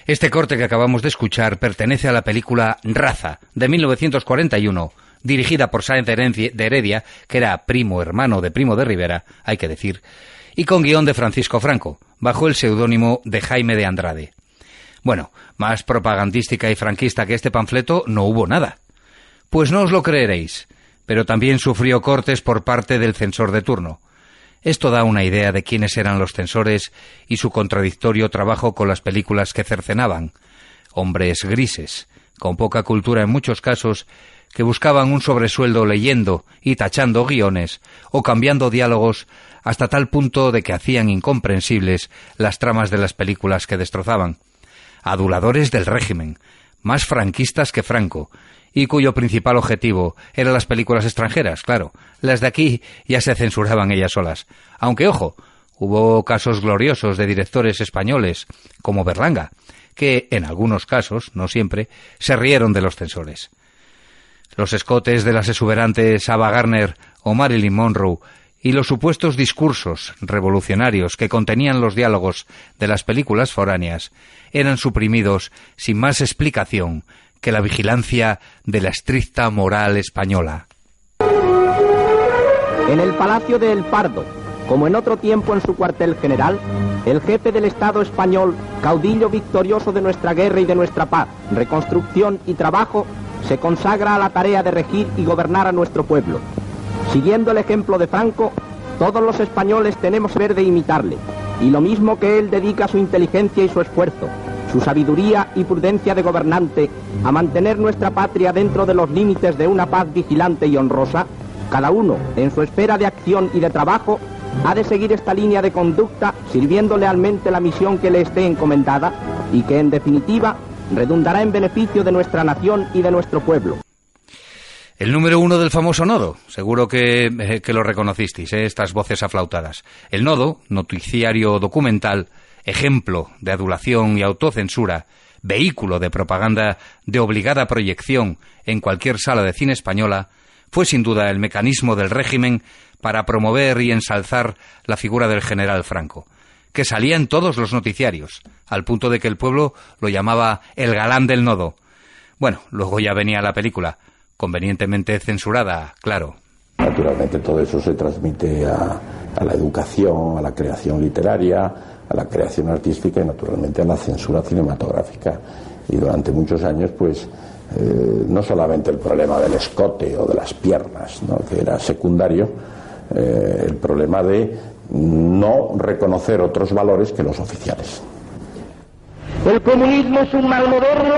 Este corte que acabamos de escuchar pertenece a la película Raza, de 1941, dirigida por Sáenz de Heredia, que era primo hermano de Primo de Rivera, hay que decir, y con guion de Francisco Franco, bajo el seudónimo de Jaime de Andrade. Bueno, más propagandística y franquista que este panfleto no hubo nada. Pues no os lo creeréis, pero también sufrió cortes por parte del censor de turno. Esto da una idea de quiénes eran los censores y su contradictorio trabajo con las películas que cercenaban. Hombres grises, con poca cultura en muchos casos, que buscaban un sobresueldo leyendo y tachando guiones o cambiando diálogos hasta tal punto de que hacían incomprensibles las tramas de las películas que destrozaban. Aduladores del régimen, más franquistas que Franco, y cuyo principal objetivo eran las películas extranjeras, claro. Las de aquí ya se censuraban ellas solas. Aunque, ojo, hubo casos gloriosos de directores españoles, como Berlanga, que, en algunos casos, no siempre, se rieron de los censores. Los escotes de las exuberantes Ava Garner o Marilyn Monroe y los supuestos discursos revolucionarios que contenían los diálogos de las películas foráneas eran suprimidos sin más explicación que la vigilancia de la estricta moral española.
En el Palacio de El Pardo, como en otro tiempo en su cuartel general, el jefe del Estado español, caudillo victorioso de nuestra guerra y de nuestra paz, reconstrucción y trabajo, se consagra a la tarea de regir y gobernar a nuestro pueblo. Siguiendo el ejemplo de Franco, todos los españoles tenemos ver de imitarle, y lo mismo que él dedica su inteligencia y su esfuerzo, su sabiduría y prudencia de gobernante a mantener nuestra patria dentro de los límites de una paz vigilante y honrosa, cada uno en su esfera de acción y de trabajo ha de seguir esta línea de conducta sirviendo lealmente la misión que le esté encomendada y que en definitiva redundará en beneficio de nuestra nación y de nuestro pueblo.
El número uno del famoso nodo, seguro que, eh, lo reconocisteis, eh, estas voces aflautadas. El nodo, noticiario documental, ejemplo de adulación y autocensura, vehículo de propaganda de obligada proyección en cualquier sala de cine española, fue sin duda el mecanismo del régimen para promover y ensalzar la figura del general Franco, que salía en todos los noticiarios, al punto de que el pueblo lo llamaba el galán del nodo. Bueno, luego ya venía la película, convenientemente censurada, claro.
Naturalmente todo eso se transmite a, a la educación, a la creación literaria, a la creación artística y naturalmente a la censura cinematográfica. Y durante muchos años, pues, eh, no solamente el problema del escote o de las piernas, ¿no? que era secundario, eh, el problema de no reconocer otros valores que los oficiales.
El comunismo es un mal moderno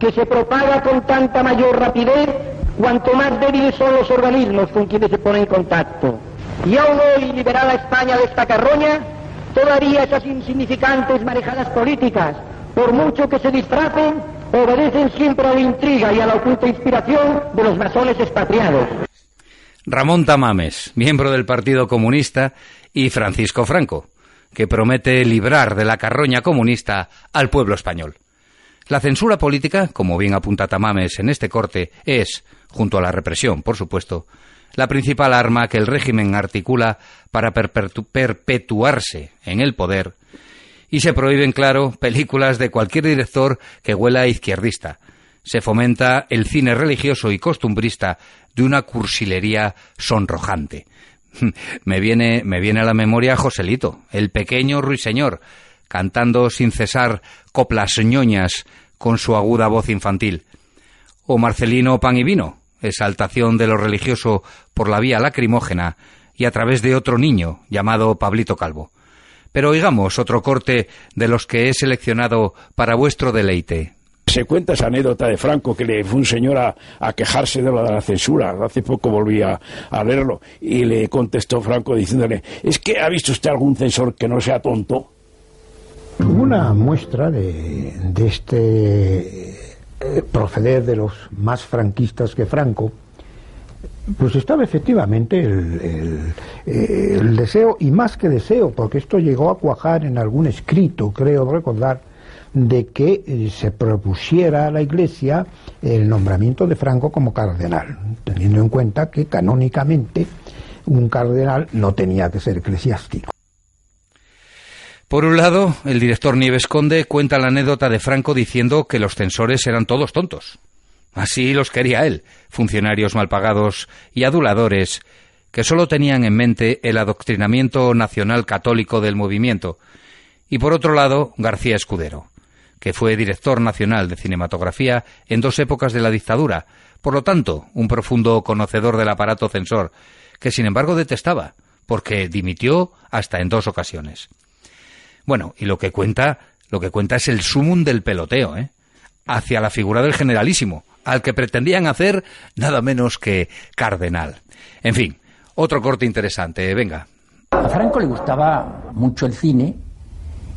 que se propaga con tanta mayor rapidez cuanto más débiles son los organismos con quienes se pone en contacto. Y aún hoy, liberada España de esta carroña, todavía esas insignificantes marejadas políticas,
por mucho que se disfracen, obedecen siempre a la intriga y a la oculta inspiración de los masones expatriados.
Ramón Tamames, miembro del Partido Comunista, y Francisco Franco, que promete librar de la carroña comunista al pueblo español. La censura política, como bien apunta Tamames en este corte, es, junto a la represión, por supuesto, la principal arma que el régimen articula para perpetuarse en el poder y se prohíben, claro, películas de cualquier director que huela a izquierdista. Se fomenta el cine religioso y costumbrista de una cursilería sonrojante. me viene, me viene a la memoria Joselito, el pequeño ruiseñor, cantando sin cesar coplas ñoñas con su aguda voz infantil. O Marcelino Pan y Vino, exaltación de lo religioso por la vía lacrimógena y a través de otro niño llamado Pablito Calvo. Pero oigamos otro corte de los que he seleccionado para vuestro deleite.
Se cuenta esa anécdota de Franco que le fue un señor a, quejarse de, la censura. Hace poco volví a, leerlo y le contestó Franco diciéndole: ¿Es que ha visto usted algún censor que no sea tonto?
Una muestra de, este eh, proceder de los más franquistas que Franco, pues estaba efectivamente el, el, deseo, y más que deseo, porque esto llegó a cuajar en algún escrito, creo recordar, de que eh, se propusiera a la Iglesia el nombramiento de Franco como cardenal, teniendo en cuenta que canónicamente un cardenal no tenía que ser eclesiástico.
Por un lado, el director Nieves Conde cuenta la anécdota de Franco diciendo que los censores eran todos tontos. Así los quería él, funcionarios mal pagados y aduladores que solo tenían en mente el adoctrinamiento nacional católico del movimiento. Y por otro lado, García Escudero, que fue director nacional de cinematografía en dos épocas de la dictadura, por lo tanto, un profundo conocedor del aparato censor, que sin embargo detestaba, porque dimitió hasta en dos ocasiones. Bueno, y lo que cuenta, lo que cuenta es el sumum del peloteo, ¿eh? hacia la figura del generalísimo, al que pretendían hacer nada menos que cardenal. En fin, otro corte interesante, venga.
A Franco le gustaba mucho el cine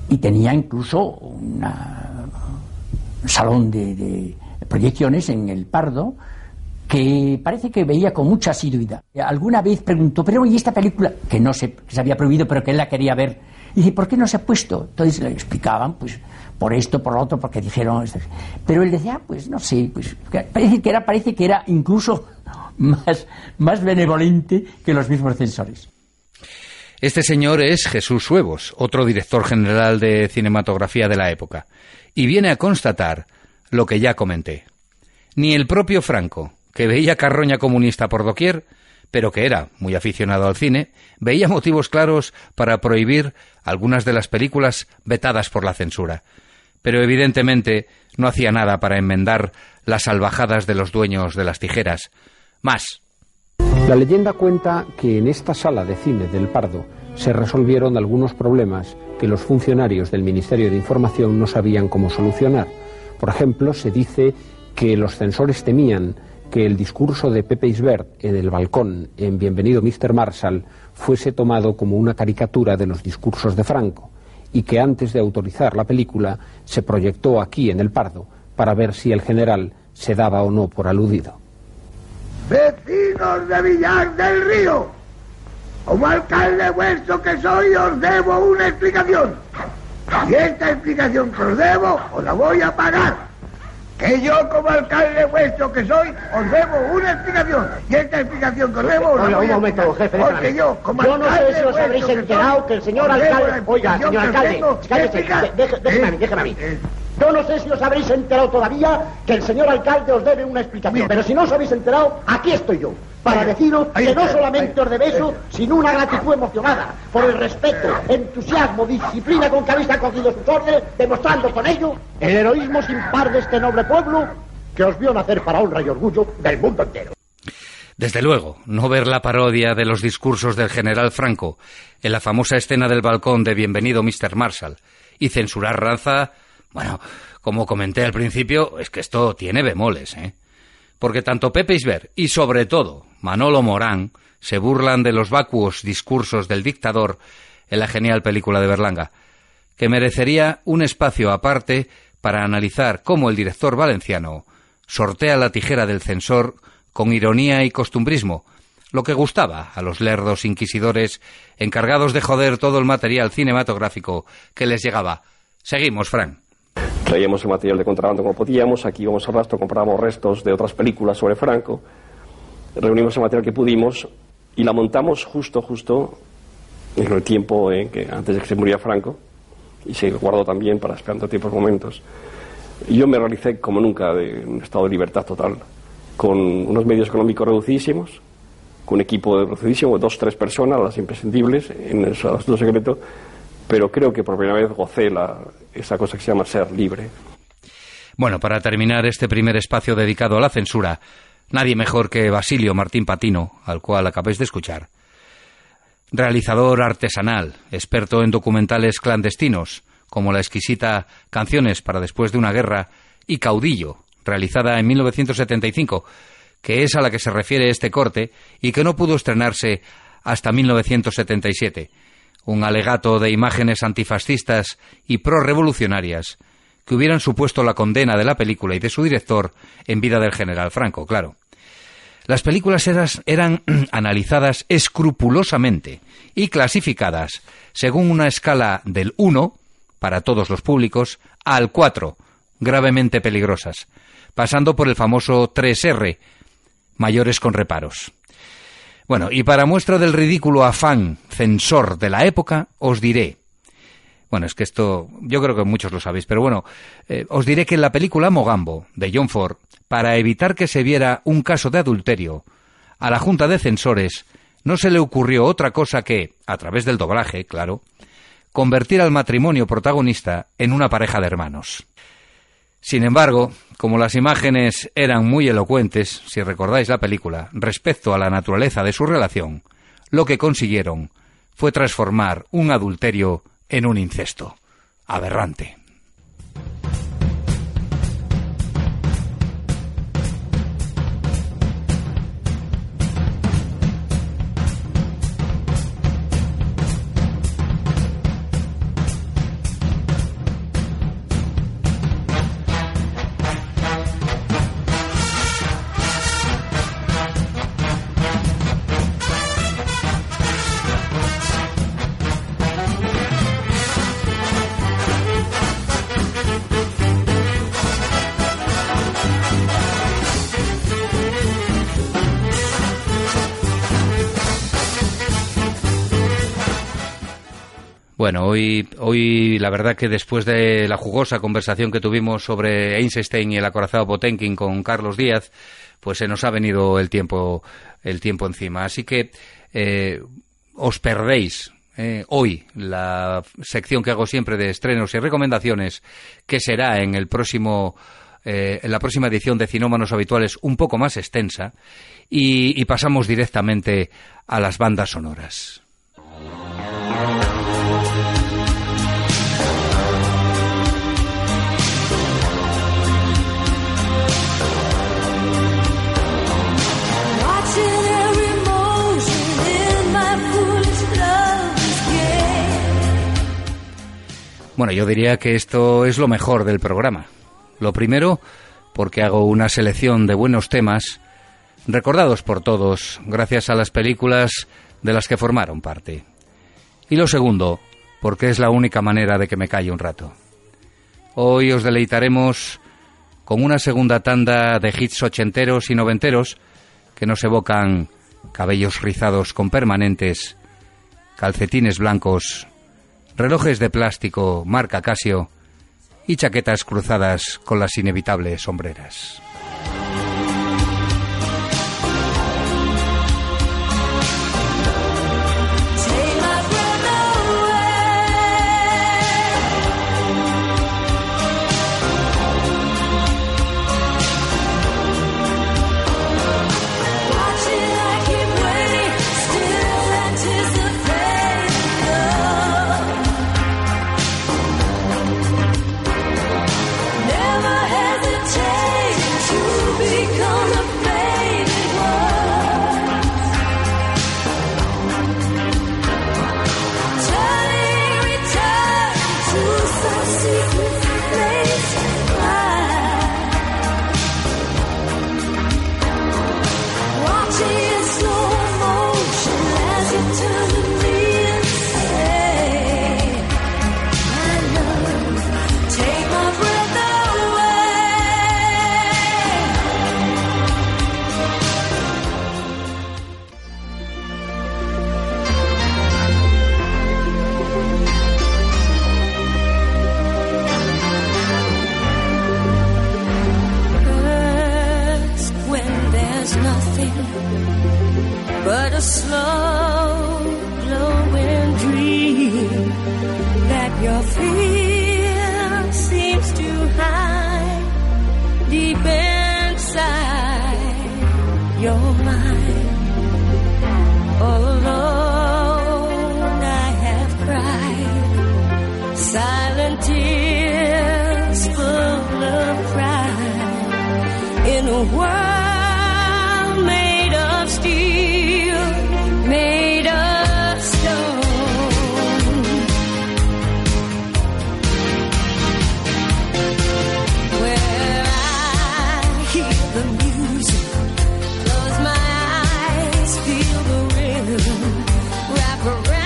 y tenía incluso un salón de, proyecciones en el Pardo que parece que veía con mucha asiduidad. Alguna vez preguntó, pero ¿y esta película? Que no se, se había prohibido, pero que él la quería ver. Y dice, ¿por qué no se ha puesto? Entonces le explicaban, pues, por esto, por lo otro, porque dijeron... Pero él decía, ah, pues, no sé, pues, parece que era, parece que era incluso más, más benevolente que los mismos censores.
Este señor es Jesús Huevos, otro director general de cinematografía de la época, y viene a constatar lo que ya comenté. Ni el propio Franco, que veía carroña comunista por doquier, pero que era muy aficionado al cine, veía motivos claros para prohibir algunas de las películas vetadas por la censura. Pero evidentemente no hacía nada para enmendar las salvajadas de los dueños de las tijeras. Más,
la leyenda cuenta que en esta sala de cine del Pardo se resolvieron algunos problemas que los funcionarios del Ministerio de Información no sabían cómo solucionar. Por ejemplo, se dice que los censores temían que el discurso de Pepe Isbert en el balcón en Bienvenido Mr. Marshall fuese tomado como una caricatura de los discursos de Franco y que antes de autorizar la película se proyectó aquí en el Pardo para ver si el general se daba o no por aludido.
Vecinos de Villar del Río, como alcalde vuestro que soy, os debo una explicación. Y esta explicación que os debo, os la voy a pagar. Que yo, como alcalde vuestro que soy, os debo una explicación. Y esta explicación que os debo, la voy
un momento, jefe, Porque yo, como yo no sé si os habréis enterado que el señor alcalde... Oiga, señor alcalde, cállese, déjeme a mí, déjeme a mí. Yo no sé si os habréis enterado todavía que el señor alcalde os debe una explicación. Pero si no os habéis enterado, aquí estoy yo. Para deciros que no solamente os debe eso, sino una gratitud emocionada por el respeto, entusiasmo, disciplina con que habéis acogido sus órdenes, demostrando con ello el heroísmo sin par de este noble pueblo que os vio nacer para honra y orgullo del mundo entero.
Desde luego, no ver la parodia de los discursos del general Franco en la famosa escena del balcón de Bienvenido Mr. Marshall y censurar raza bueno, como comenté al principio, es que esto tiene bemoles, ¿eh? Porque tanto Pepe Isber y sobre todo Manolo Morán se burlan de los vacuos discursos del dictador en la genial película de Berlanga, que merecería un espacio aparte para analizar cómo el director valenciano sortea la tijera del censor con ironía y costumbrismo, lo que gustaba a los lerdos inquisidores encargados de joder todo el material cinematográfico que les llegaba. Seguimos, Fran.
Traíamos el material de contrabando como podíamos, aquí íbamos al rastro, comprábamos restos de otras películas sobre Franco, reunimos el material que pudimos y la montamos justo, justo en el tiempo que, antes de que se muriera Franco, y se guardó también para esperando tiempos momentos. Yo me realicé como nunca de un estado de libertad total, con unos medios económicos reducidísimos, con un equipo reducidísimo, dos, tres personas, las imprescindibles, en el asunto secreto, pero creo que por primera vez gocé la, esa cosa que se llama ser libre.
Bueno, para terminar este primer espacio dedicado a la censura, nadie mejor que Basilio Martín Patino, al cual acabáis de escuchar. Realizador artesanal, experto en documentales clandestinos, como la exquisita Canciones para después de una guerra y Caudillo, realizada en 1975, que es a la que se refiere este corte y que no pudo estrenarse hasta 1977, un alegato de imágenes antifascistas y prorrevolucionarias que hubieran supuesto la condena de la película y de su director en vida del general Franco, claro. Las películas eran analizadas escrupulosamente y clasificadas según una escala del 1, para todos los públicos, al 4, gravemente peligrosas, pasando por el famoso 3R, mayores con reparos. Bueno, y para muestra del ridículo afán censor de la época, os diré. Bueno, es que esto yo creo que muchos lo sabéis, pero bueno, eh, os diré que en la película Mogambo, de John Ford, para evitar que se viera un caso de adulterio, a la Junta de Censores no se le ocurrió otra cosa que, a través del doblaje, claro, convertir al matrimonio protagonista en una pareja de hermanos. Sin embargo, como las imágenes eran muy elocuentes, si recordáis la película, respecto a la naturaleza de su relación, lo que consiguieron fue transformar un adulterio en un incesto. Aberrante. Bueno, hoy, hoy la verdad que después de la jugosa conversación que tuvimos sobre Einstein y el acorazado Potenkin con Carlos Díaz, pues se nos ha venido el tiempo, el tiempo encima. Así que eh, os perdéis eh, hoy la sección que hago siempre de estrenos y recomendaciones, que será en el próximo eh, en la próxima edición de Cinómanos Habituales un poco más extensa y pasamos directamente a las bandas sonoras. Bueno, yo diría que esto es lo mejor del programa. Lo primero, porque hago una selección de buenos temas, recordados por todos, gracias a las películas de las que formaron parte. Y lo segundo, porque es la única manera de que me calle un rato. Hoy os deleitaremos con una segunda tanda de hits ochenteros y noventeros que nos evocan cabellos rizados con permanentes, calcetines blancos relojes de plástico marca Casio y chaquetas cruzadas con las inevitables sombreras.
separate.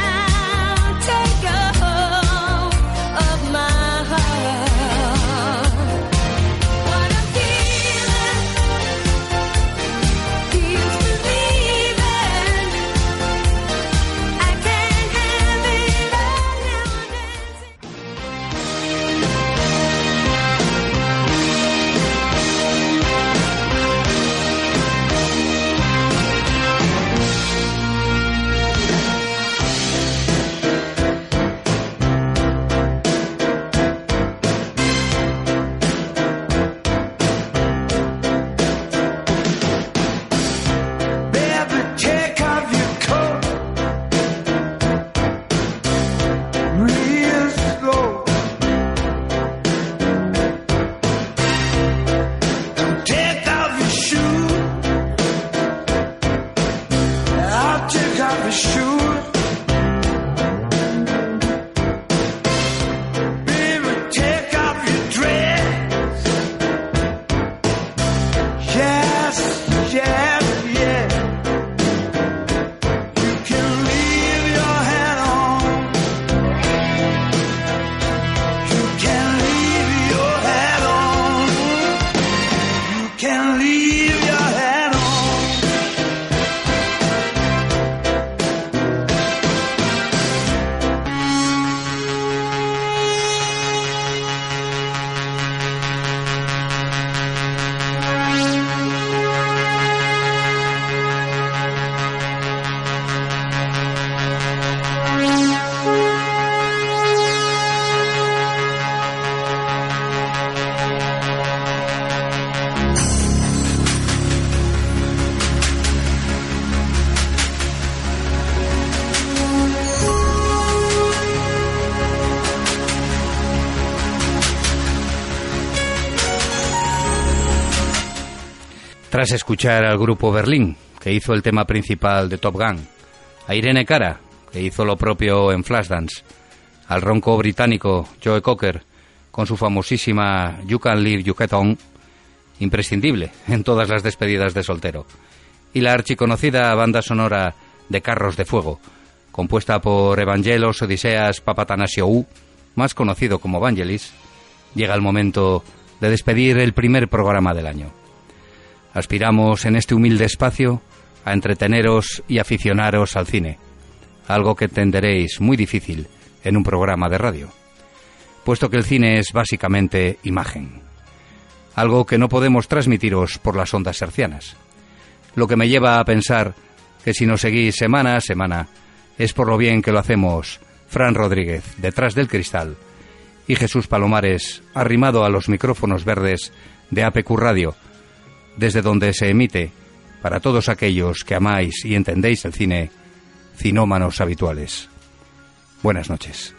Tras escuchar al grupo Berlín, que hizo el tema principal de Top Gun, a Irene Cara, que hizo lo propio en Flashdance, al ronco británico Joe Cocker, con su famosísima You Can Leave You Get On, imprescindible en todas las despedidas de soltero, y la archiconocida banda sonora de Carros de Fuego, compuesta por Evangelos Odiseas Papatanasiou, más conocido como Vangelis, llega el momento de despedir el primer programa del año. Aspiramos en este humilde espacio a entreteneros y aficionaros al cine, algo que entenderéis muy difícil en un programa de radio, puesto que el cine es básicamente imagen, algo que no podemos transmitiros por las ondas hercianas, lo que me lleva a pensar que si nos seguís semana a semana es por lo bien que lo hacemos Fran Rodríguez detrás del cristal y Jesús Palomares arrimado a los micrófonos verdes de APQ Radio, desde donde se emite, para todos aquellos que amáis y entendéis el cine, cinómanos habituales. Buenas noches.